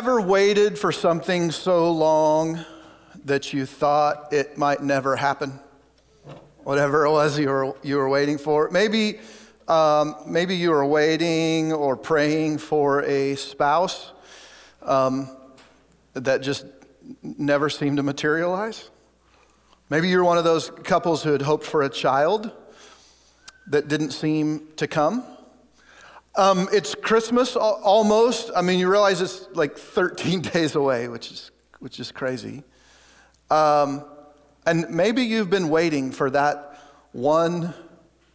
ever waited for something so long that you thought it might never happen? Whatever it was you were, you were waiting for. Maybe, um, maybe you were waiting or praying for a spouse um, that just never seemed to materialize. Maybe you're one of those couples who had hoped for a child that didn't seem to come. Um, it's Christmas almost. I mean, you realize it's like 13 days away, which is, which is crazy. Um, and maybe you've been waiting for that one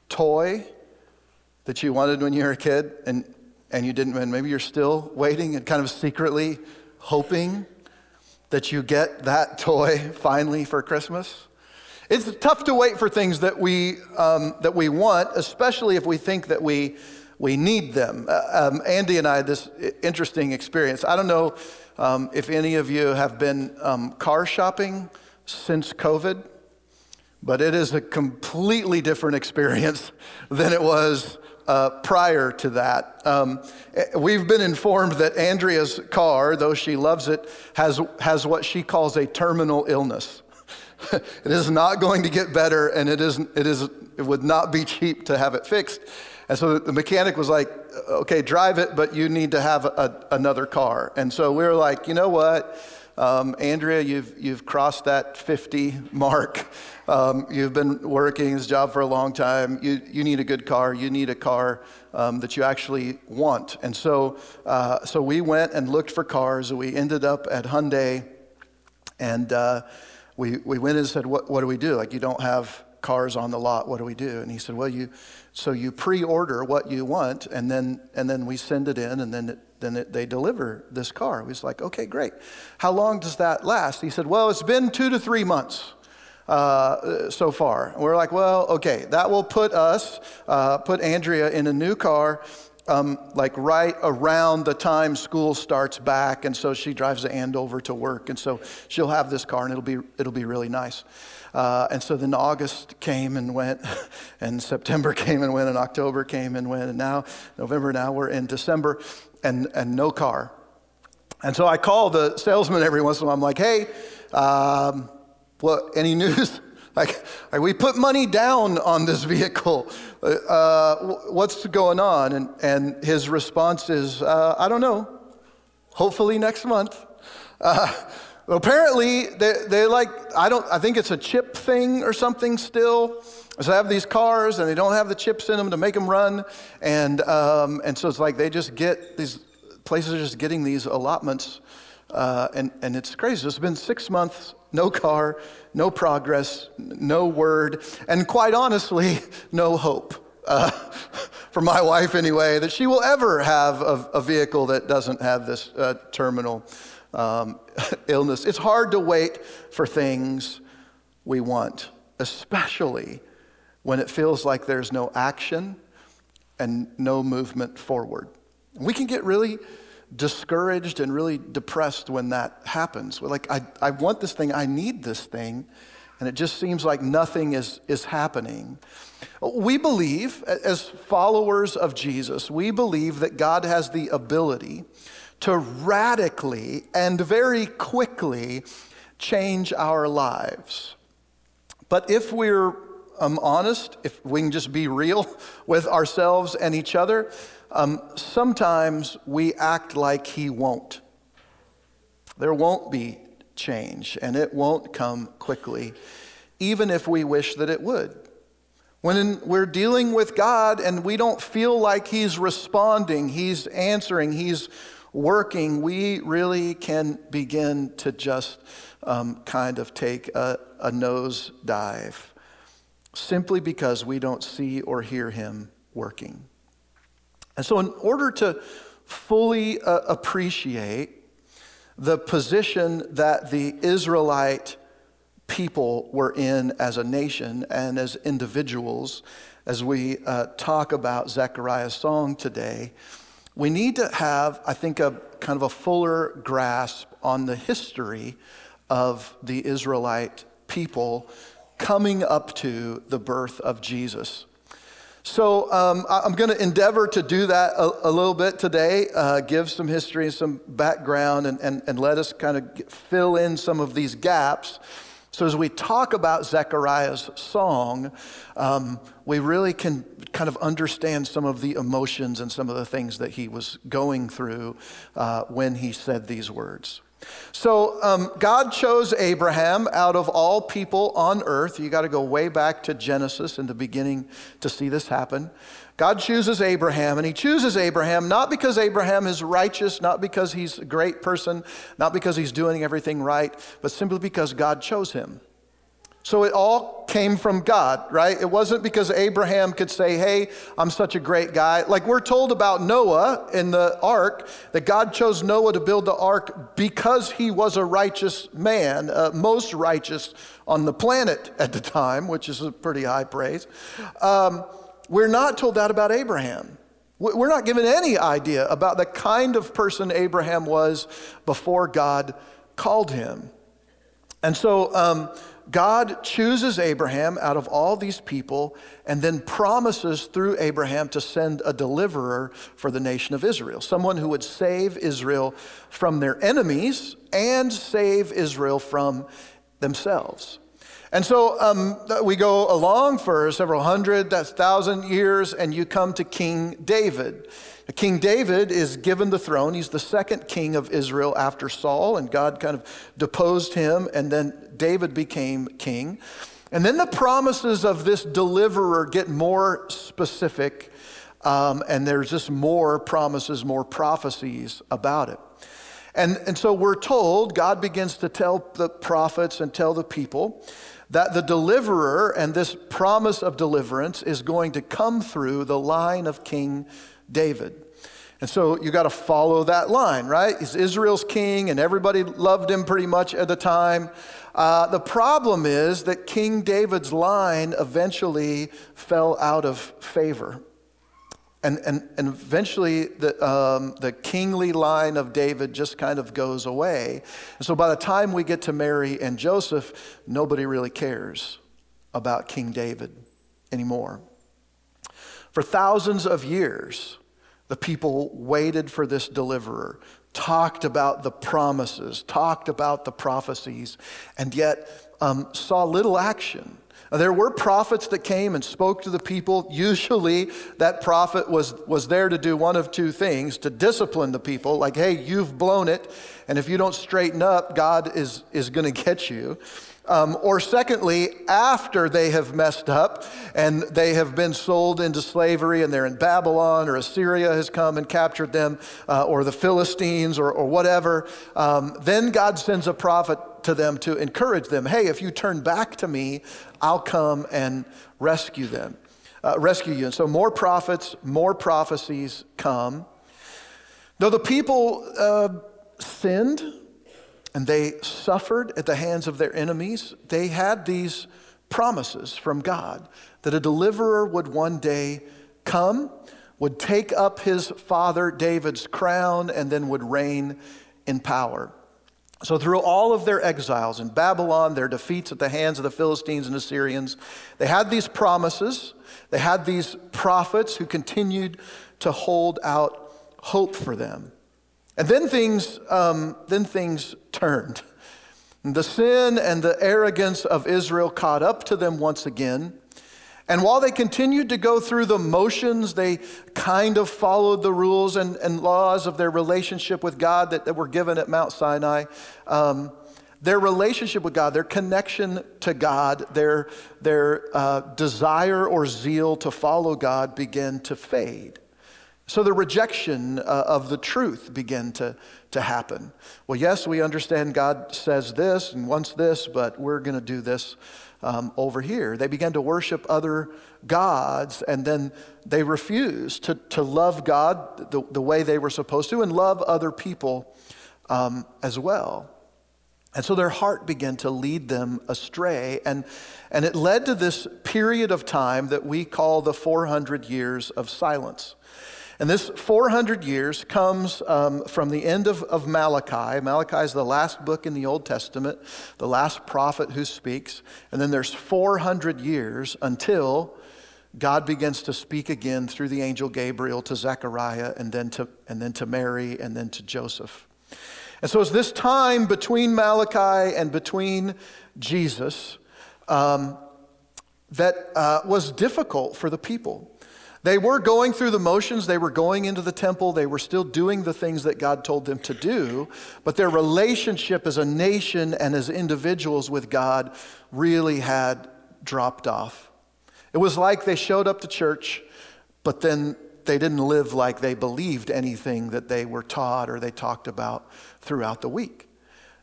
toy that you wanted when you were a kid and, and you didn't win. Maybe you're still waiting and kind of secretly hoping that you get that toy finally for Christmas. It's tough to wait for things that we, um, that we want, especially if we think that we we need them. Uh, um, Andy and I had this interesting experience. I don't know um, if any of you have been um, car shopping since COVID, but it is a completely different experience than it was uh, prior to that. Um, eh, we've been informed that Andrea's car, though she loves it, has, has what she calls a terminal illness. it is not going to get better, and it, is, it, is, it would not be cheap to have it fixed. And so the mechanic was like, okay, drive it, but you need to have a, another car. And so we were like, you know what? Um, Andrea, you've, you've crossed that 50 mark. Um, you've been working this job for a long time. You, you need a good car. You need a car um, that you actually want. And so, uh, so we went and looked for cars. We ended up at Hyundai, and uh, we, we went and said, what, what do we do? Like, you don't have cars on the lot. What do we do? And he said, well, you, so you pre-order what you want, and then and then we send it in, and then it, then it, they deliver this car. We was like, okay, great. How long does that last? He said, well, it's been two to three months. Uh, so far, and we're like, well, okay, that will put us, uh, put Andrea in a new car, um, like right around the time school starts back, and so she drives the Andover to work, and so she'll have this car, and it'll be it'll be really nice. Uh, and so then August came and went, and September came and went, and October came and went, and now November, now we're in December, and, and no car. And so I call the salesman every once in a while. I'm like, hey, um, what, any news? like, we put money down on this vehicle. Uh, what's going on? And, and his response is, uh, I don't know. Hopefully next month. Uh, apparently, they, they like, I don't, I think it's a chip thing or something still. So they have these cars and they don't have the chips in them to make them run. And, um, and so it's like they just get, these places are just getting these allotments. Uh, and, and it's crazy. It's been six months, no car, no progress, no word, and quite honestly, no hope. Uh, for my wife, anyway, that she will ever have a, a vehicle that doesn't have this uh, terminal um, illness. It's hard to wait for things we want, especially when it feels like there's no action and no movement forward. We can get really discouraged and really depressed when that happens. We're like, I, I want this thing, I need this thing, and it just seems like nothing is, is happening. We believe, as followers of Jesus, we believe that God has the ability to radically and very quickly change our lives. But if we're um, honest, if we can just be real with ourselves and each other, um, sometimes we act like He won't. There won't be change, and it won't come quickly, even if we wish that it would. When we're dealing with God and we don't feel like He's responding, He's answering, He's working, we really can begin to just um, kind of take a, a nose dive simply because we don't see or hear him working. And so, in order to fully uh, appreciate the position that the Israelite people were in as a nation and as individuals, as we uh, talk about Zechariah's song today, we need to have, I think, a kind of a fuller grasp on the history of the Israelite people coming up to the birth of Jesus. So um, I'm going to endeavor to do that a, a little bit today, uh, give some history and some background, and, and, and let us kind of fill in some of these gaps. So as we talk about Zechariah's song, um, we really can kind of understand some of the emotions and some of the things that he was going through uh, when he said these words. So, um, God chose Abraham out of all people on earth. You got to go way back to Genesis in the beginning to see this happen. God chooses Abraham, and he chooses Abraham not because Abraham is righteous, not because he's a great person, not because he's doing everything right, but simply because God chose him. So it all came from God, right? It wasn't because Abraham could say, Hey, I'm such a great guy. Like we're told about Noah in the ark, that God chose Noah to build the ark because he was a righteous man, uh, most righteous on the planet at the time, which is a pretty high praise. Um, we're not told that about Abraham. We're not given any idea about the kind of person Abraham was before God called him. And so, um, God chooses Abraham out of all these people and then promises through Abraham to send a deliverer for the nation of Israel, someone who would save Israel from their enemies and save Israel from themselves. And so um, we go along for several hundred, that's thousand years, and you come to King David. King David is given the throne. He's the second king of Israel after Saul, and God kind of deposed him, and then David became king. And then the promises of this deliverer get more specific, um, and there's just more promises, more prophecies about it. And, and so we're told, God begins to tell the prophets and tell the people that the deliverer and this promise of deliverance is going to come through the line of King David. And so you got to follow that line, right? He's Israel's king, and everybody loved him pretty much at the time. Uh, the problem is that King David's line eventually fell out of favor. And, and, and eventually, the, um, the kingly line of David just kind of goes away. And so, by the time we get to Mary and Joseph, nobody really cares about King David anymore. For thousands of years, the people waited for this deliverer, talked about the promises, talked about the prophecies, and yet um, saw little action. There were prophets that came and spoke to the people. Usually, that prophet was, was there to do one of two things to discipline the people, like, hey, you've blown it, and if you don't straighten up, God is, is going to get you. Um, or secondly, after they have messed up and they have been sold into slavery and they're in Babylon or Assyria has come and captured them uh, or the Philistines or, or whatever, um, then God sends a prophet to them to encourage them. Hey, if you turn back to me, I'll come and rescue them, uh, rescue you. And so more prophets, more prophecies come. Though the people uh, sinned, and they suffered at the hands of their enemies, they had these promises from God that a deliverer would one day come, would take up his father David's crown, and then would reign in power. So, through all of their exiles in Babylon, their defeats at the hands of the Philistines and Assyrians, they had these promises. They had these prophets who continued to hold out hope for them. And then things, um, then things turned. The sin and the arrogance of Israel caught up to them once again. And while they continued to go through the motions, they kind of followed the rules and, and laws of their relationship with God that, that were given at Mount Sinai. Um, their relationship with God, their connection to God, their, their uh, desire or zeal to follow God began to fade. So the rejection uh, of the truth began to, to happen. Well, yes, we understand God says this and wants this, but we're going to do this um, over here. They began to worship other gods, and then they refused to, to love God the, the way they were supposed to and love other people um, as well. And so their heart began to lead them astray. And, and it led to this period of time that we call the 400 years of silence. And this 400 years comes um, from the end of, of Malachi. Malachi is the last book in the Old Testament, the last prophet who speaks. And then there's 400 years until God begins to speak again through the angel Gabriel to Zechariah and then to, and then to Mary and then to Joseph. And so it's this time between Malachi and between Jesus um, that uh, was difficult for the people. They were going through the motions, they were going into the temple, they were still doing the things that God told them to do, but their relationship as a nation and as individuals with God really had dropped off. It was like they showed up to church, but then they didn't live like they believed anything that they were taught or they talked about throughout the week.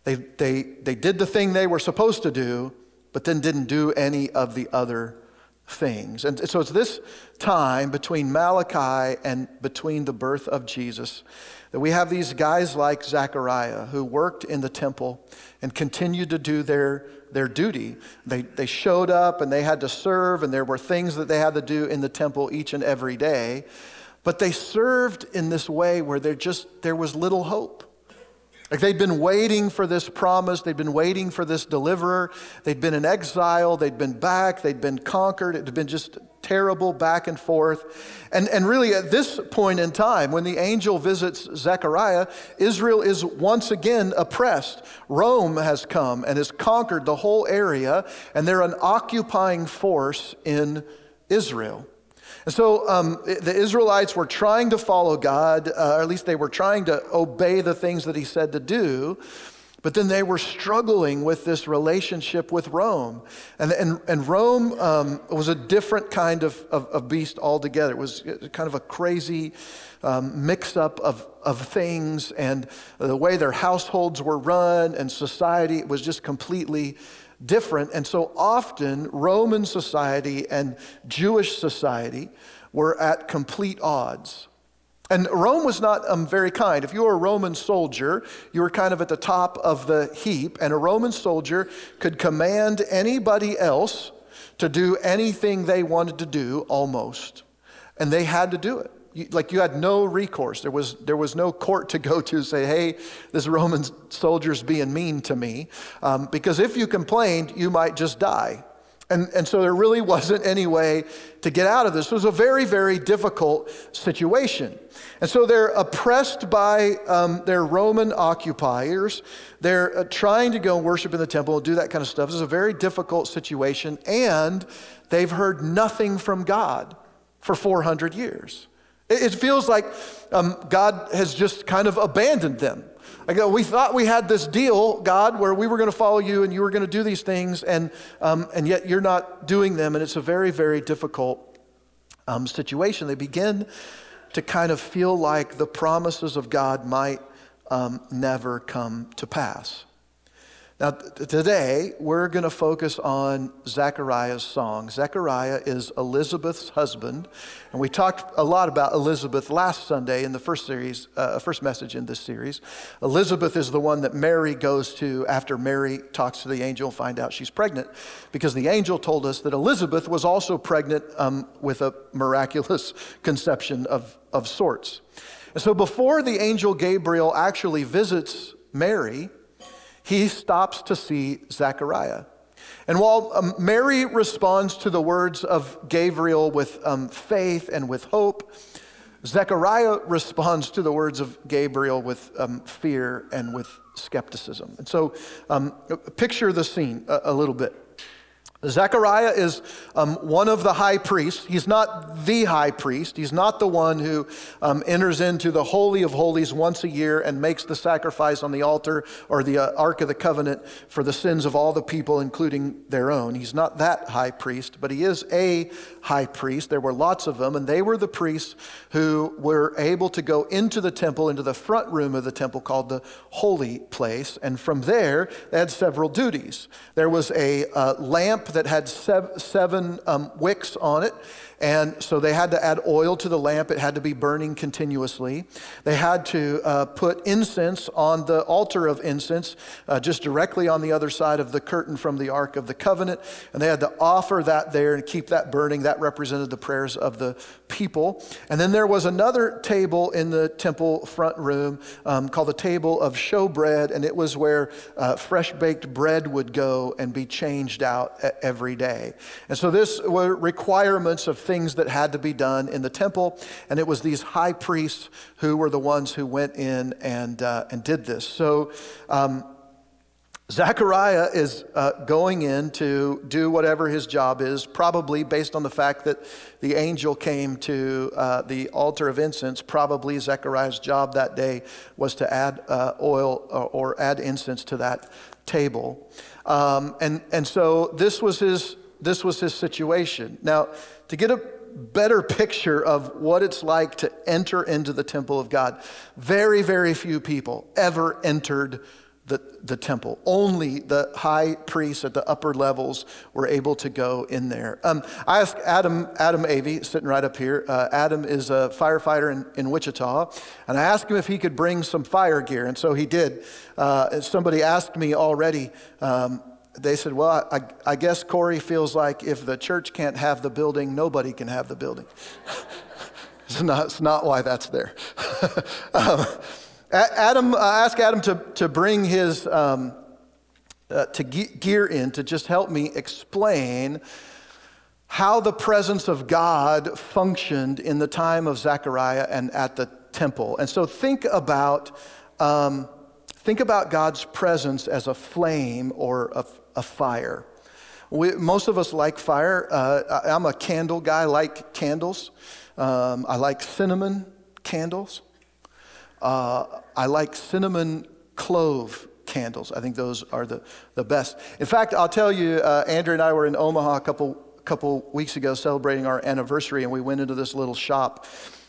They, they, they did the thing they were supposed to do, but then didn't do any of the other things. And so it's this time between Malachi and between the birth of Jesus that we have these guys like Zechariah who worked in the temple and continued to do their, their duty. They, they showed up and they had to serve, and there were things that they had to do in the temple each and every day. But they served in this way where there just there was little hope. Like they'd been waiting for this promise, they'd been waiting for this deliverer. They'd been in exile, they'd been back, they'd been conquered. It had been just terrible back and forth. And, and really, at this point in time, when the angel visits Zechariah, Israel is once again oppressed. Rome has come and has conquered the whole area, and they're an occupying force in Israel. And so um, the Israelites were trying to follow God, uh, or at least they were trying to obey the things that He said to do. But then they were struggling with this relationship with Rome. And, and, and Rome um, was a different kind of, of, of, beast altogether. It was kind of a crazy um, mix up of, of things, and the way their households were run and society was just completely different. And so often, Roman society and Jewish society were at complete odds. And Rome was not um, very kind. If you were a Roman soldier, you were kind of at the top of the heap, and a Roman soldier could command anybody else to do anything they wanted to do almost. And they had to do it like you had no recourse. There was, there was no court to go to say, hey, this Roman soldier's being mean to me. Um, because if you complained, you might just die. And, and so there really wasn't any way to get out of this. It was a very, very difficult situation. And so they're oppressed by um, their Roman occupiers. They're uh, trying to go worship in the temple and do that kind of stuff. This is a very difficult situation. And they've heard nothing from God for 400 years. It feels like um, God has just kind of abandoned them. Like, uh, we thought we had this deal, God, where we were going to follow you and you were going to do these things, and, um, and yet you're not doing them, and it's a very, very difficult um, situation. They begin to kind of feel like the promises of God might um, never come to pass. Now, t- today, we're going to focus on Zechariah's song. Zechariah is Elizabeth's husband, and we talked a lot about Elizabeth last Sunday in the first series, uh, first message in this series. Elizabeth is the one that Mary goes to after Mary talks to the angel and find out she's pregnant, because the angel told us that Elizabeth was also pregnant um, with a miraculous conception of, of sorts. And so before the angel Gabriel actually visits Mary, he stops to see Zechariah. And while um, Mary responds to the words of Gabriel with um, faith and with hope, Zechariah responds to the words of Gabriel with um, fear and with skepticism. And so, um, picture the scene a, a little bit. Zechariah is um, one of the high priests. He's not the high priest. He's not the one who um, enters into the Holy of Holies once a year and makes the sacrifice on the altar or the uh, Ark of the Covenant for the sins of all the people, including their own. He's not that high priest, but he is a high priest. There were lots of them, and they were the priests who were able to go into the temple, into the front room of the temple called the Holy Place. And from there, they had several duties. There was a uh, lamp that had seven um, wicks on it. And so they had to add oil to the lamp. It had to be burning continuously. They had to uh, put incense on the altar of incense, uh, just directly on the other side of the curtain from the Ark of the Covenant. And they had to offer that there and keep that burning. That represented the prayers of the people. And then there was another table in the temple front room um, called the table of showbread. And it was where uh, fresh baked bread would go and be changed out every day. And so this were requirements of things that had to be done in the temple, and it was these high priests who were the ones who went in and, uh, and did this. So um, Zechariah is uh, going in to do whatever his job is, probably based on the fact that the angel came to uh, the altar of incense. Probably Zechariah's job that day was to add uh, oil or, or, add incense to that table. Um, and, and so this was, his, this was his situation. Now, to get a better picture of what it's like to enter into the temple of God, very, very few people ever entered the, the temple. Only the high priests at the upper levels were able to go in there. Um, I asked Adam, Adam Avey, sitting right up here. Uh, Adam is a firefighter in, in Wichita, and I asked him if he could bring some fire gear, and so he did. Uh, somebody asked me already. Um, they said, Well, I, I, guess Corey feels like if the church can't have the building, nobody can have the building. it's, not, it's not why that's there. um, Adam, I Adam to, to bring his um, uh, to gear in to just help me explain how the presence of God functioned in the time of Zechariah and at the temple. And so think about um, think about God's presence as a flame or a, a fire. We, most of us like fire. Uh, I'm a candle guy. I like candles. Um, I like cinnamon candles. Uh, I like cinnamon clove candles. I think those are the, the best. In fact, I'll tell you, uh, Andrea and I were in Omaha a couple, couple weeks ago celebrating our anniversary, and we went into this little shop,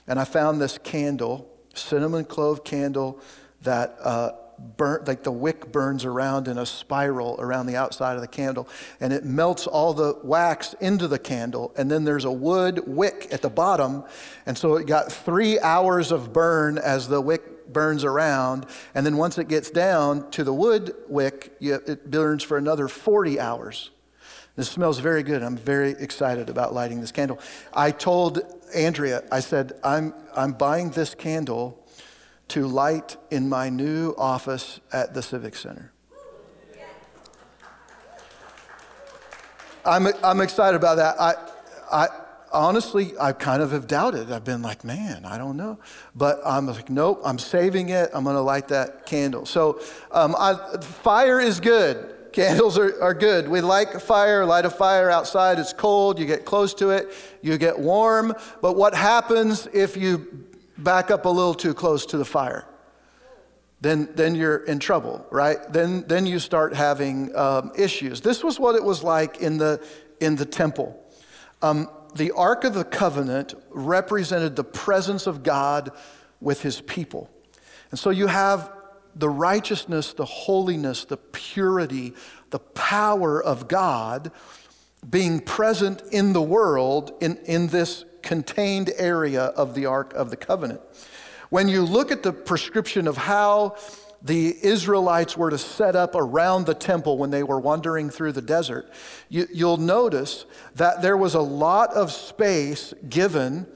and I found this candle, cinnamon clove candle, that uh, burnt, like the wick burns around in a spiral around the outside of the candle, and it melts all the wax into the candle, and then there's a wood wick at the bottom, and so it got three hours of burn as the wick burns around, and then once it gets down to the wood wick, it burns for another 40 hours. This smells very good. I'm very excited about lighting this candle. I told Andrea, I said, I'm, I'm buying this candle to light in my new office at the Civic Center. I'm, I'm excited about that. I, I, honestly, I kind of have doubted. I've been like, man, I don't know. But I'm like, nope, I'm saving it. I'm going to light that candle. So um, I, fire is good. Candles are, are good. We like fire, light a fire outside. It's cold. You get close to it, you get warm. But what happens if you back up a little too close to the fire, then, then you're in trouble, right? Then, then you start having um, issues. This was what it was like in the, in the temple. Um, the Ark of the Covenant represented the presence of God with his people. And so you have the righteousness, the holiness, the purity, the power of God being present in the world in, in this contained area of the Ark of the Covenant. When you look at the prescription of how the Israelites were to set up around the temple when they were wandering through the desert, you, will notice that there was a lot of space given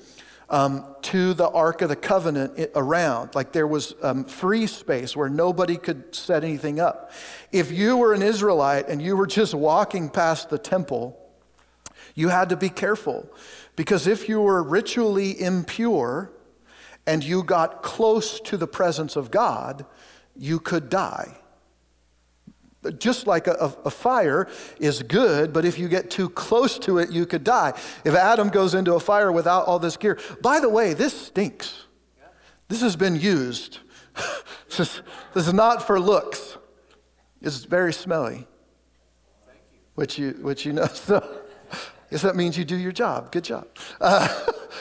um, to the Ark of the Covenant around. Like there was um, free space where nobody could set anything up. If you were an Israelite and you were just walking past the temple, you had to be careful because if you were ritually impure and you got close to the presence of God, you could die. Just like a, a, fire is good, but if you get too close to it, you could die. If Adam goes into a fire without all this gear, by the way, this stinks. This has been used. this, is, this is not for looks. It's very smelly. Which you, which you know. So. Yes, that means you do your job. Good job. Uh,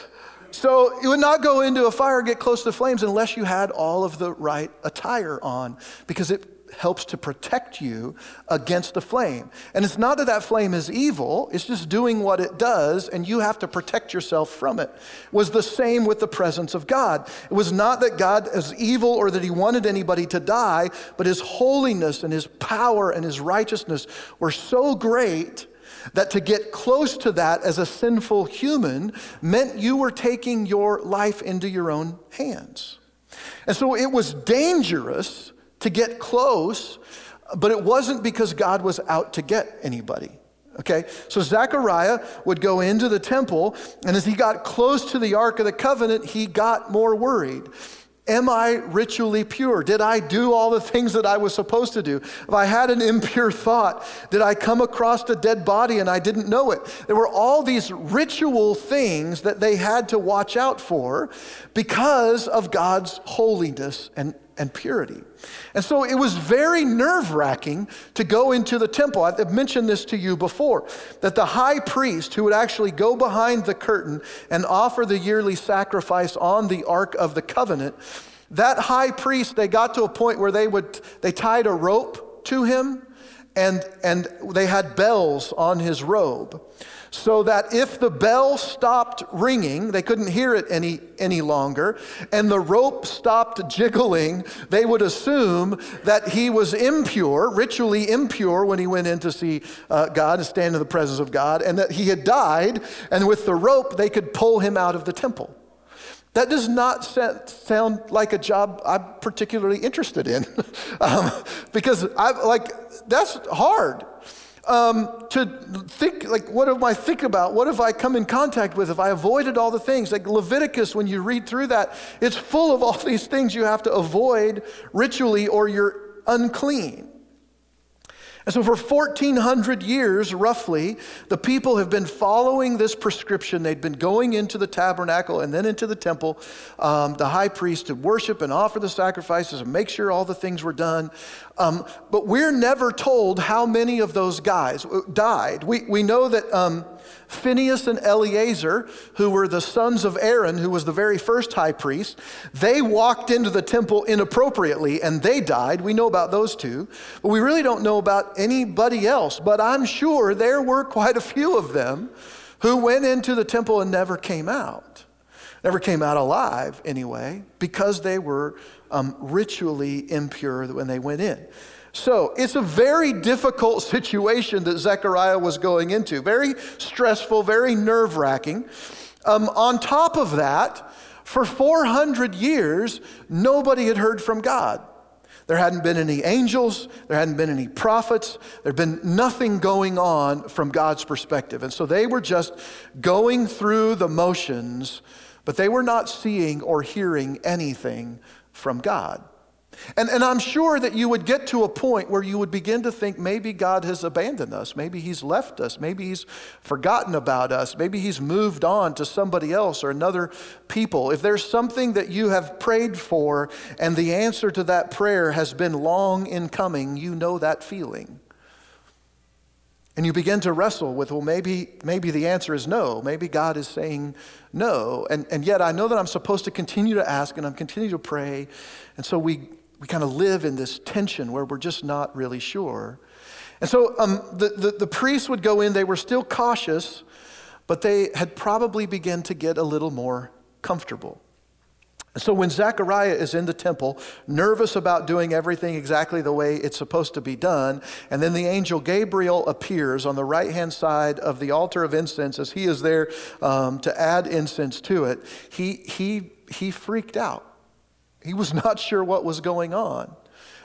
so you would not go into a fire, get close to the flames, unless you had all of the right attire on, because it helps to protect you against the flame. And it's not that that flame is evil, it's just doing what it does, and you have to protect yourself from it. it was the same with the presence of God. It was not that God is evil or that he wanted anybody to die, but his holiness and his power and his righteousness were so great that to get close to that as a sinful human meant you were taking your life into your own hands. And so it was dangerous to get close, but it wasn't because God was out to get anybody. Okay, so Zechariah would go into the temple, and as he got close to the Ark of the Covenant, he got more worried. Am I ritually pure? Did I do all the things that I was supposed to do? If I had an impure thought, did I come across a dead body and I didn't know it? There were all these ritual things that they had to watch out for because of God's holiness and and purity. And so it was very nerve wracking to go into the temple. I've mentioned this to you before that the high priest who would actually go behind the curtain and offer the yearly sacrifice on the Ark of the Covenant, that high priest, they got to a point where they would, they tied a rope to him and, and they had bells on his robe so that if the bell stopped ringing, they couldn't hear it any, any longer, and the rope stopped jiggling, they would assume that he was impure, ritually impure when he went in to see uh, God and stand in the presence of God, and that he had died, and with the rope they could pull him out of the temple. That does not sound like a job I'm particularly interested in, um, because I like that's hard um, to think, like, what am I think about? What have I come in contact with? If I avoided all the things, like Leviticus, when you read through that, it's full of all these things you have to avoid ritually or you're unclean. And so, for 1,400 years, roughly, the people have been following this prescription. They'd been going into the tabernacle and then into the temple, um, the high priest, to worship and offer the sacrifices and make sure all the things were done. Um, but we're never told how many of those guys died. We, we know that. Um, Phineas and Eleazar, who were the sons of Aaron, who was the very first high priest, they walked into the temple inappropriately and they died. We know about those two, but we really don't know about anybody else. But I'm sure there were quite a few of them who went into the temple and never came out. Never came out alive, anyway, because they were um, ritually impure when they went in. So it's a very difficult situation that Zechariah was going into, very stressful, very nerve wracking. Um, on top of that, for 400 years, nobody had heard from God. There hadn't been any angels, there hadn't been any prophets, there'd been nothing going on from God's perspective. And so they were just going through the motions, but they were not seeing or hearing anything from God. And, and I'm sure that you would get to a point where you would begin to think maybe God has abandoned us. Maybe He's left us. Maybe He's forgotten about us. Maybe He's moved on to somebody else or another people. If there's something that you have prayed for and the answer to that prayer has been long in coming, you know that feeling. And you begin to wrestle with, well, maybe, maybe the answer is no. Maybe God is saying no. And, and yet I know that I'm supposed to continue to ask and I'm continue to pray. And so we, we kind of live in this tension where we're just not really sure. And so um, the, the, the priests would go in, they were still cautious, but they had probably begun to get a little more comfortable. And so when Zechariah is in the temple, nervous about doing everything exactly the way it's supposed to be done, and then the angel Gabriel appears on the right hand side of the altar of incense as he is there um, to add incense to it, he, he, he freaked out. He was not sure what was going on.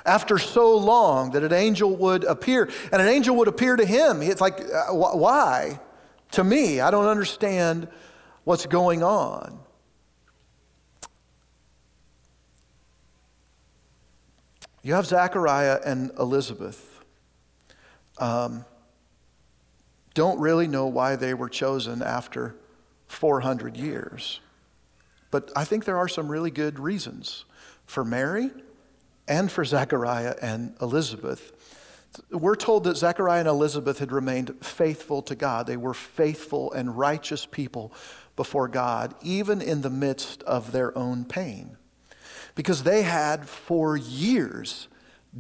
After so long that an angel would appear, and an angel would appear to him. It's like, uh, why? To me, I don't understand what's going on. You have Zechariah and Elizabeth. Um, don't really know why they were chosen after 400 years. But I think there are some really good reasons for Mary and for Zechariah and Elizabeth. We're told that Zechariah and Elizabeth had remained faithful to God. They were faithful and righteous people before God, even in the midst of their own pain. Because they had, for years,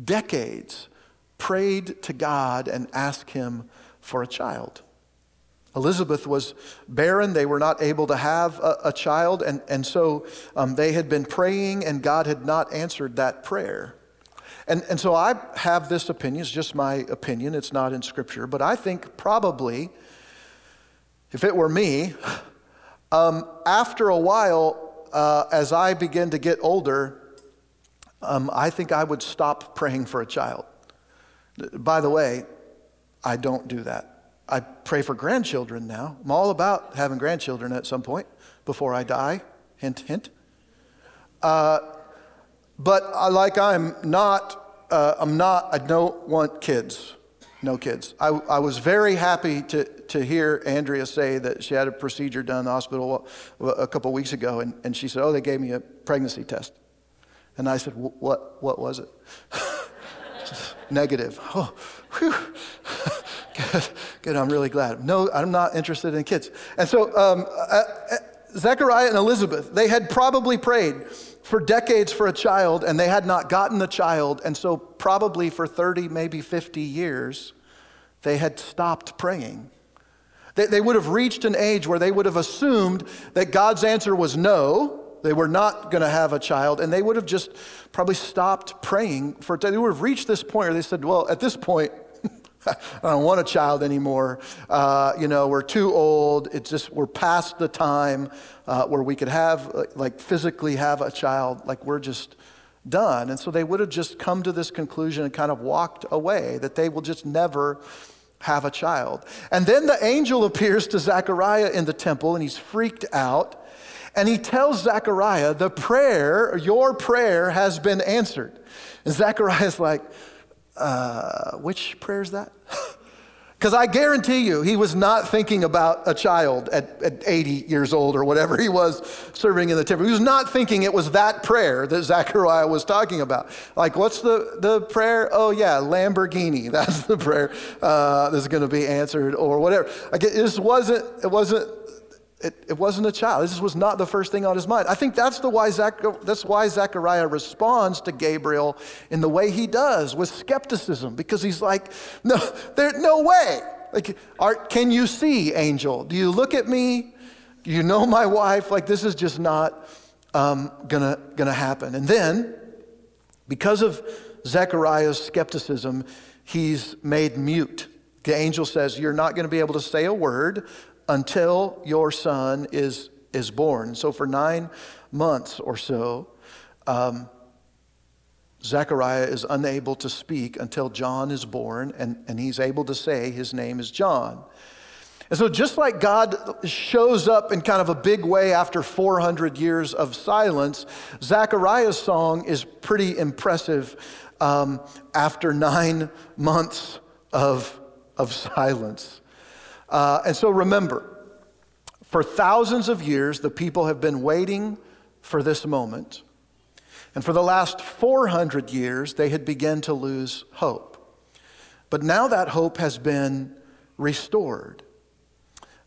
decades, prayed to God and asked Him for a child. Elizabeth was barren. They were not able to have a, a child. And, and so um, they had been praying, and God had not answered that prayer. And, and so I have this opinion. It's just my opinion. It's not in Scripture. But I think probably, if it were me, um, after a while, uh, as I begin to get older, um, I think I would stop praying for a child. By the way, I don't do that. I pray for grandchildren now. I'm all about having grandchildren at some point before I die. Hint, hint. Uh, but I, like I'm not, uh, I'm not, I don't want kids. No kids. I, I was very happy to, to hear Andrea say that she had a procedure done in the hospital a couple weeks ago, and, and she said, Oh, they gave me a pregnancy test. And I said, What, what was it? Negative. Oh. good, good, I'm really glad. No, I'm not interested in kids. And so, um, uh, uh, Zechariah and Elizabeth, they had probably prayed for decades for a child and they had not gotten the child. And so, probably for 30, maybe 50 years, they had stopped praying. They, they would have reached an age where they would have assumed that God's answer was no. They were not going to have a child, and they would have just probably stopped praying for. They would have reached this point where they said, "Well, at this point, I don't want a child anymore. Uh, you know, we're too old. It's just, we're past the time uh, where we could have, like, physically have a child. Like, we're just done. And so they would have just come to this conclusion and kind of walked away that they will just never have a child. And then the angel appears to Zechariah in the temple and he's freaked out. And he tells Zechariah, The prayer, your prayer has been answered. And Zechariah's like, uh, which prayer is that? Because I guarantee you, he was not thinking about a child at, at 80 years old or whatever he was serving in the temple. He was not thinking it was that prayer that Zechariah was talking about. Like, what's the, the prayer? Oh, yeah, Lamborghini. That's the prayer uh, that's going to be answered or whatever. Like, it just wasn't, it wasn't it, it, wasn't a child. This was not the first thing on his mind. I think that's, the why Zach, that's why Zechariah responds to Gabriel in the way he does with skepticism, because he's like, no, there's no way. Like, are, can you see, angel? Do you look at me? Do You know my wife? Like, this is just not um, gonna, gonna happen. And then, because of Zechariah's skepticism, he's made mute. The angel says, You're not going to be able to say a word until your son is, is born. So for nine months or so, um, Zechariah is unable to speak until John is born, and, and he's able to say his name is John. And so, just like God shows up in kind of a big way after 400 years of silence, Zechariah's song is pretty impressive um, after nine months of, of silence. Uh, and so remember, for thousands of years, the people have been waiting for this moment. And for the last 400 years, they had begun to lose hope. But now that hope has been restored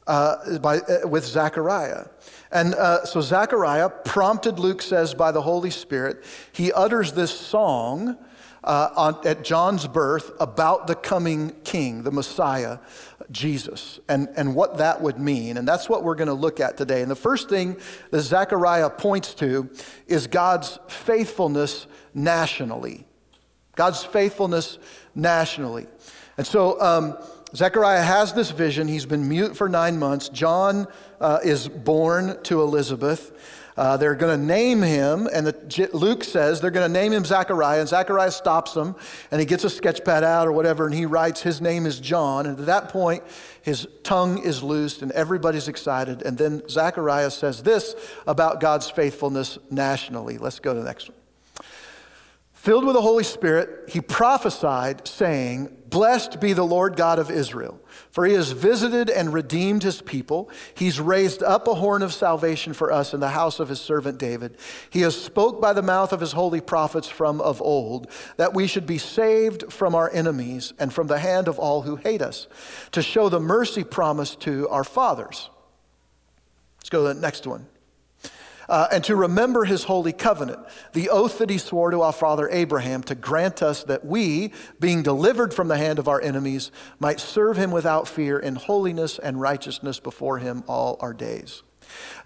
uh, by, uh, with Zechariah. And uh, so Zechariah, prompted, Luke says, by the Holy Spirit, he utters this song uh, on, at John's birth about the coming king, the Messiah, Jesus, and, and what that would mean. And that's what we're going to look at today. And the first thing that Zechariah points to is God's faithfulness nationally. God's faithfulness nationally. And so, um, Zechariah has this vision. He's been mute for nine months. John uh, is born to Elizabeth. Uh, they're going to name him, and the, Luke says they're going to name him Zechariah, and Zechariah stops him, and he gets a sketch pad out or whatever, and he writes, His name is John. And at that point, his tongue is loosed, and everybody's excited. And then Zechariah says this about God's faithfulness nationally. Let's go to the next one. Filled with the Holy Spirit, he prophesied, saying, Blessed be the Lord God of Israel, for he has visited and redeemed his people. He's raised up a horn of salvation for us in the house of his servant David. He has spoke by the mouth of his holy prophets from of old, that we should be saved from our enemies and from the hand of all who hate us, to show the mercy promised to our fathers. Let's go to the next one uh, and to remember his holy covenant, the oath that he swore to our father Abraham to grant us that we, being delivered from the hand of our enemies, might serve him without fear in holiness and righteousness before him all our days.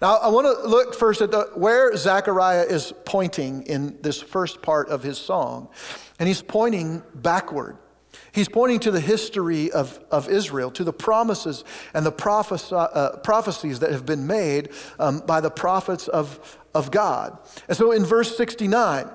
Now, I want to look first at the, where Zechariah is pointing in this first part of his song. And he's pointing backward. He's pointing to the history of, of Israel, to the promises and the prophes- uh, prophecies that have been made um, by the prophets of, of God. And so in verse 69,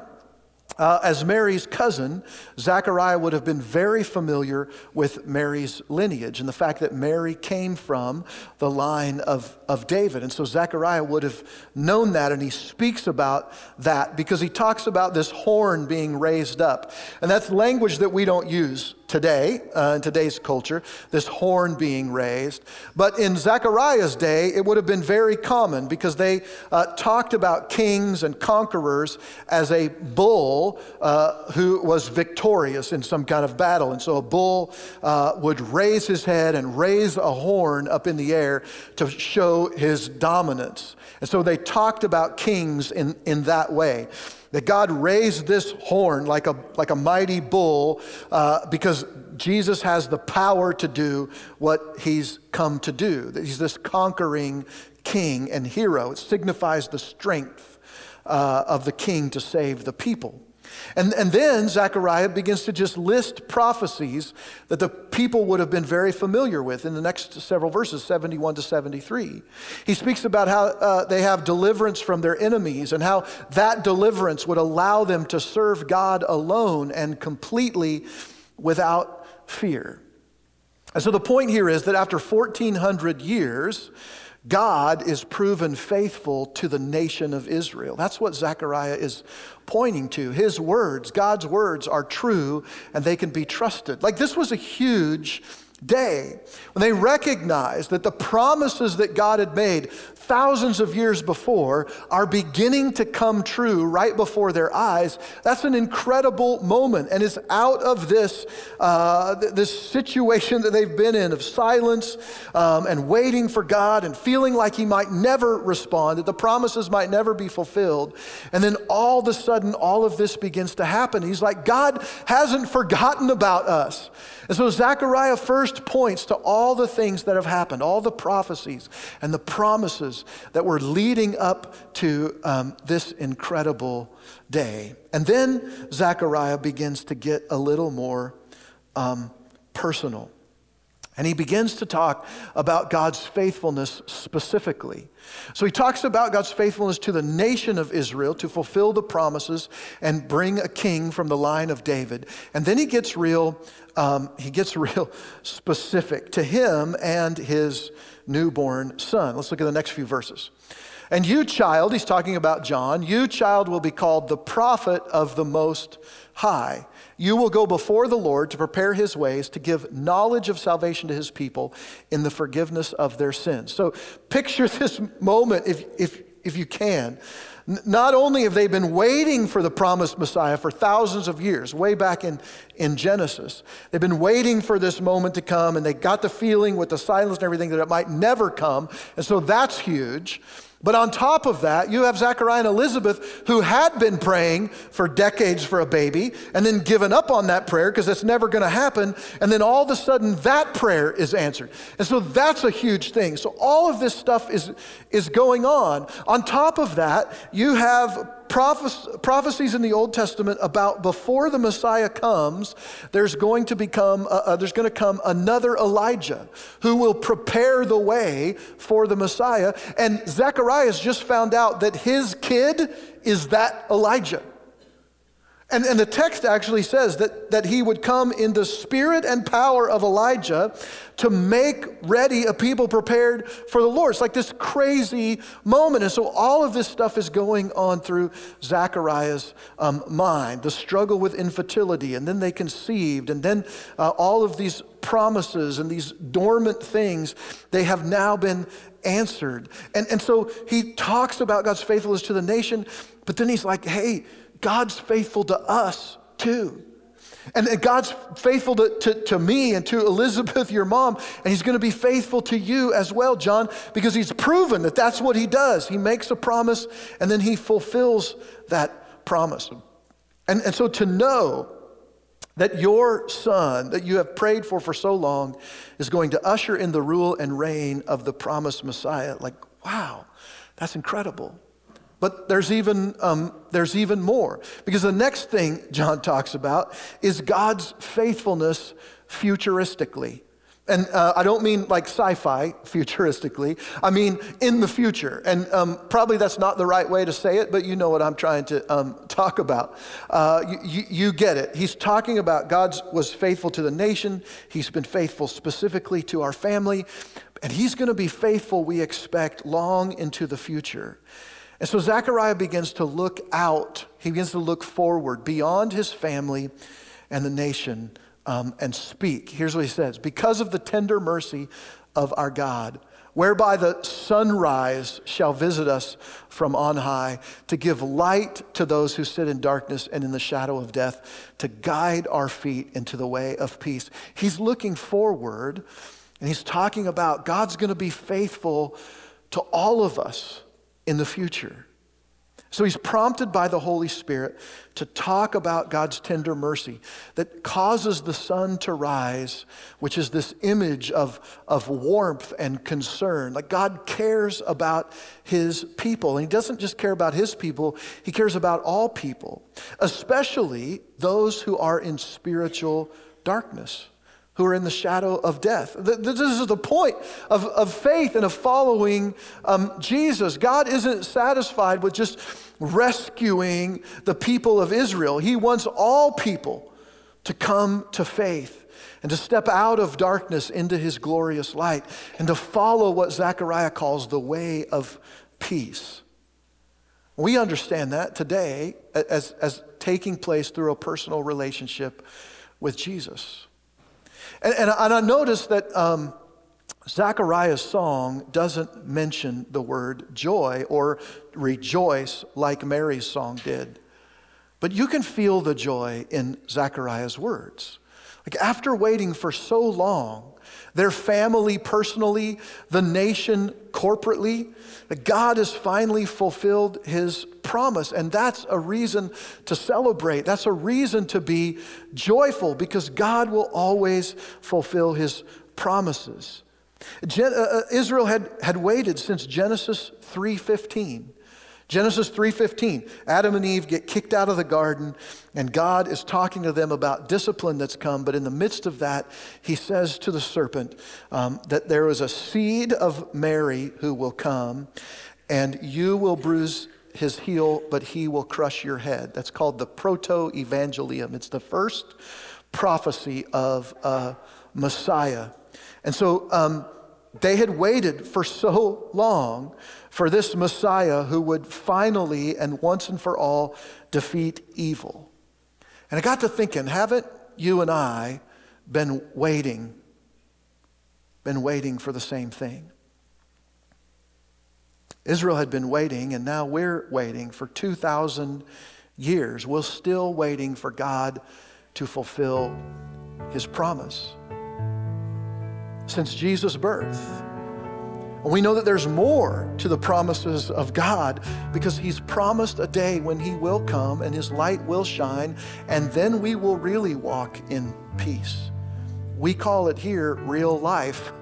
uh, as Mary's cousin, Zechariah would have been very familiar with Mary's lineage and the fact that Mary came from the line of, of David. And so Zechariah would have known that, and he speaks about that because he talks about this horn being raised up. And that's language that we don't use today, uh, in today's culture, this horn being raised. But in Zechariah's day, it would have been very common because they uh, talked about kings and conquerors as a bull uh, who was victorious in some kind of battle. And so a bull uh, would raise his head and raise a horn up in the air to show his dominance. And so they talked about kings in, in that way that God raised this horn like a, like a mighty bull uh, because Jesus has the power to do what he's come to do. That he's this conquering king and hero. It signifies the strength uh, of the king to save the people. And, and then Zechariah begins to just list prophecies that the people would have been very familiar with in the next several verses, 71 to 73. He speaks about how uh, they have deliverance from their enemies and how that deliverance would allow them to serve God alone and completely without fear. And so the point here is that after 1,400 years, God is proven faithful to the nation of Israel. That's what Zechariah is pointing to. His words, God's words, are true and they can be trusted. Like this was a huge day when they recognized that the promises that God had made thousands of years before are beginning to come true right before their eyes. That's an incredible moment and is out of this, uh, this situation that they've been in of silence um, and waiting for God and feeling like He might never respond, that the promises might never be fulfilled. And then all of a sudden, all of this begins to happen. He's like, God hasn't forgotten about us. And so Zechariah first points to all the things that have happened, all the prophecies and the promises that were leading up to um, this incredible day. And then Zechariah begins to get a little more um, personal. And he begins to talk about God's faithfulness specifically. So he talks about God's faithfulness to the nation of Israel to fulfill the promises and bring a king from the line of David. And then he gets real, um, he gets real specific to him and his newborn son. Let's look at the next few verses. And you, child, he's talking about John, you, child, will be called the prophet of the Most High. You will go before the Lord to prepare his ways, to give knowledge of salvation to his people in the forgiveness of their sins. So picture this moment, if, if, if you can. Not only have they been waiting for the promised Messiah for thousands of years, way back in, in Genesis, they've been waiting for this moment to come, and they got the feeling with the silence and everything that it might never come. And so that's huge. But on top of that, you have Zechariah and Elizabeth who had been praying for decades for a baby and then given up on that prayer because it's never going to happen. And then all of a sudden, that prayer is answered. And so that's a huge thing. So all of this stuff is, is going on. On top of that, you have prophecies in the Old Testament about before the Messiah comes, there's going to become, uh, uh, there's going to come another Elijah who will prepare the way for the Messiah. And Zechariah has just found out that his kid is that Elijah. And, and the text actually says that, that he would come in the spirit and power of Elijah to make ready a people prepared for the Lord. It's like this crazy moment. And so all of this stuff is going on through Zechariah's um, mind the struggle with infertility, and then they conceived, and then uh, all of these promises and these dormant things, they have now been answered. And, and so he talks about God's faithfulness to the nation, but then he's like, hey, God's faithful to us too. And, God's faithful to, to, to, me and to Elizabeth, your mom, and He's going to be faithful to you as well, John, because He's proven that that's what He does. He makes a promise and then He fulfills that promise. And, and so to know that your son, that you have prayed for for so long, is going to usher in the rule and reign of the promised Messiah, like, wow, that's incredible. But there's even, um, there's even more. Because the next thing John talks about is God's faithfulness futuristically. And uh, I don't mean like sci fi, futuristically. I mean in the future. And um, probably that's not the right way to say it, but you know what I'm trying to um, talk about. Uh, you, you, get it. He's talking about God was faithful to the nation, He's been faithful specifically to our family, and He's going to be faithful, we expect, long into the future. And so Zechariah begins to look out, he begins to look forward beyond his family and the nation um, and speak. Here's what he says Because of the tender mercy of our God, whereby the sunrise shall visit us from on high, to give light to those who sit in darkness and in the shadow of death, to guide our feet into the way of peace. He's looking forward and he's talking about God's going to be faithful to all of us in the future. So he's prompted by the Holy Spirit to talk about God's tender mercy that causes the sun to rise, which is this image of, of warmth and concern. Like God cares about his people. And he doesn't just care about his people, he cares about all people, especially those who are in spiritual darkness who are in the shadow of death. This is the point of, of faith and of following um, Jesus. God isn't satisfied with just rescuing the people of Israel, He wants all people to come to faith and to step out of darkness into His glorious light and to follow what Zechariah calls the way of peace. We understand that today as, as taking place through a personal relationship with Jesus. And, and, and I noticed that um, Zechariah's song doesn't mention the word joy or rejoice like Mary's song did. But you can feel the joy in Zechariah's words. Like after waiting for so long, their family personally, the nation corporately, that God has finally fulfilled his promise. And that's a reason to celebrate. That's a reason to be joyful because God will always fulfill his promises. Gen- uh, uh Israel had, had waited since Genesis 3:15 Genesis 3:15, Adam and Eve get kicked out of the garden and God is talking to them about discipline that's come, but in the midst of that, he says to the serpent um, that there is a seed of Mary who will come and you will bruise his heel, but he will crush your head. That's called the proto-evangelium. It's the first prophecy of a Messiah. And so um, they had waited for so long for this Messiah who would finally and once and for all defeat evil. And I got to thinking, haven't you and I been waiting, been waiting for the same thing? Israel had been waiting, and now we're waiting for 2,000 years. We're still waiting for God to fulfill his promise. Since Jesus' birth, we know that there's more to the promises of God because He's promised a day when He will come and His light will shine, and then we will really walk in peace. We call it here real life.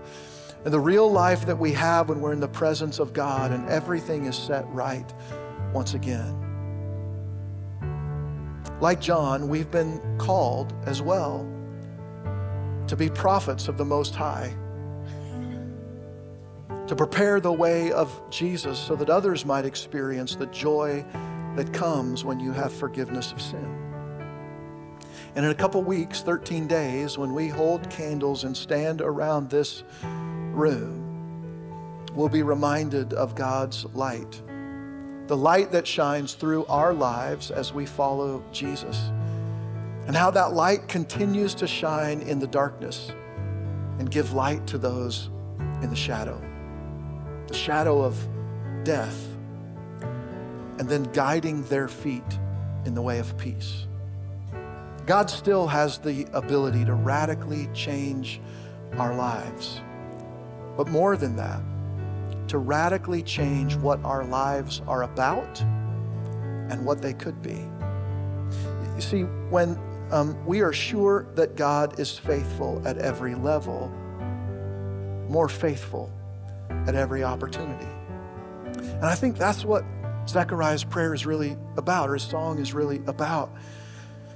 And the real life that we have when we're in the presence of God and everything is set right once again. Like John, we've been called as well to be prophets of the Most High to prepare the way of Jesus so that others might experience the joy that comes when you have forgiveness of sin. And in a couple weeks, 13 days, when we hold candles and stand around this room, we'll be reminded of God's light. The light that shines through our lives as we follow Jesus. And how that light continues to shine in the darkness and give light to those in the shadow the shadow of death, and then guiding their feet in the way of peace. God still has the ability to radically change our lives. But more than that, to radically change what our lives are about and what they could be. You see, when um, we are sure that God is faithful at every level, more faithful at every opportunity. And I think that's what Zechariah's prayer is really about, or his song is really about.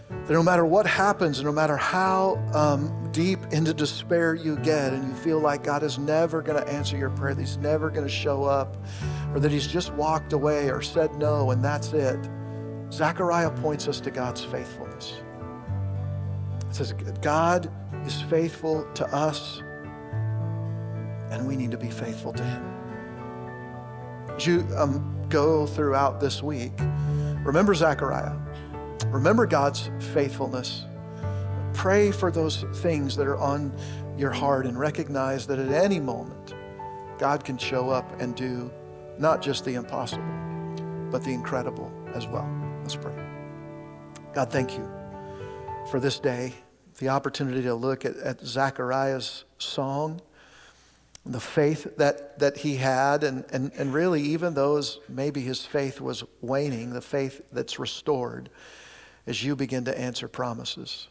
That no matter what happens, no matter how um, deep into despair you get, and you feel like God is never going to answer your prayer, that He's never going to show up, or that He's just walked away or said no, and that's it. Zechariah points us to God's faithfulness. It says, God is faithful to us, and we need to be faithful to Him. Um, go throughout this week, remember Zechariah. Remember God's faithfulness. Pray for those things that are on your heart and recognize that at any moment, God can show up and do not just the impossible, but the incredible as well. Let's pray. God, thank you for this day, the opportunity to look at, at Zechariah's song, the faith that, that he had, and, and, and really, even those maybe his faith was waning, the faith that's restored as you begin to answer promises.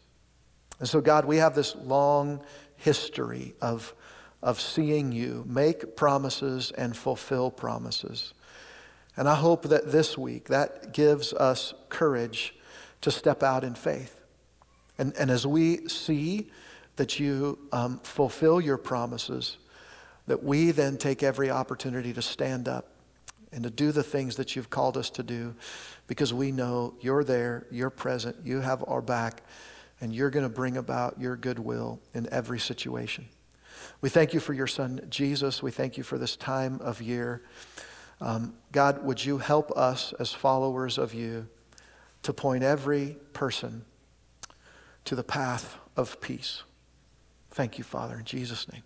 And so, God, we have this long history of, of seeing you make promises and fulfill promises. And I hope that this week that gives us courage to step out in faith. And, and as we see that you um, fulfill your promises, that we then take every opportunity to stand up and to do the things that you've called us to do because we know you're there, you're present, you have our back, and you're going to bring about your goodwill in every situation. We thank you for your son, Jesus. We thank you for this time of year. Um, God, would you help us as followers of you to point every person to the path of peace? Thank you, Father, in Jesus' name.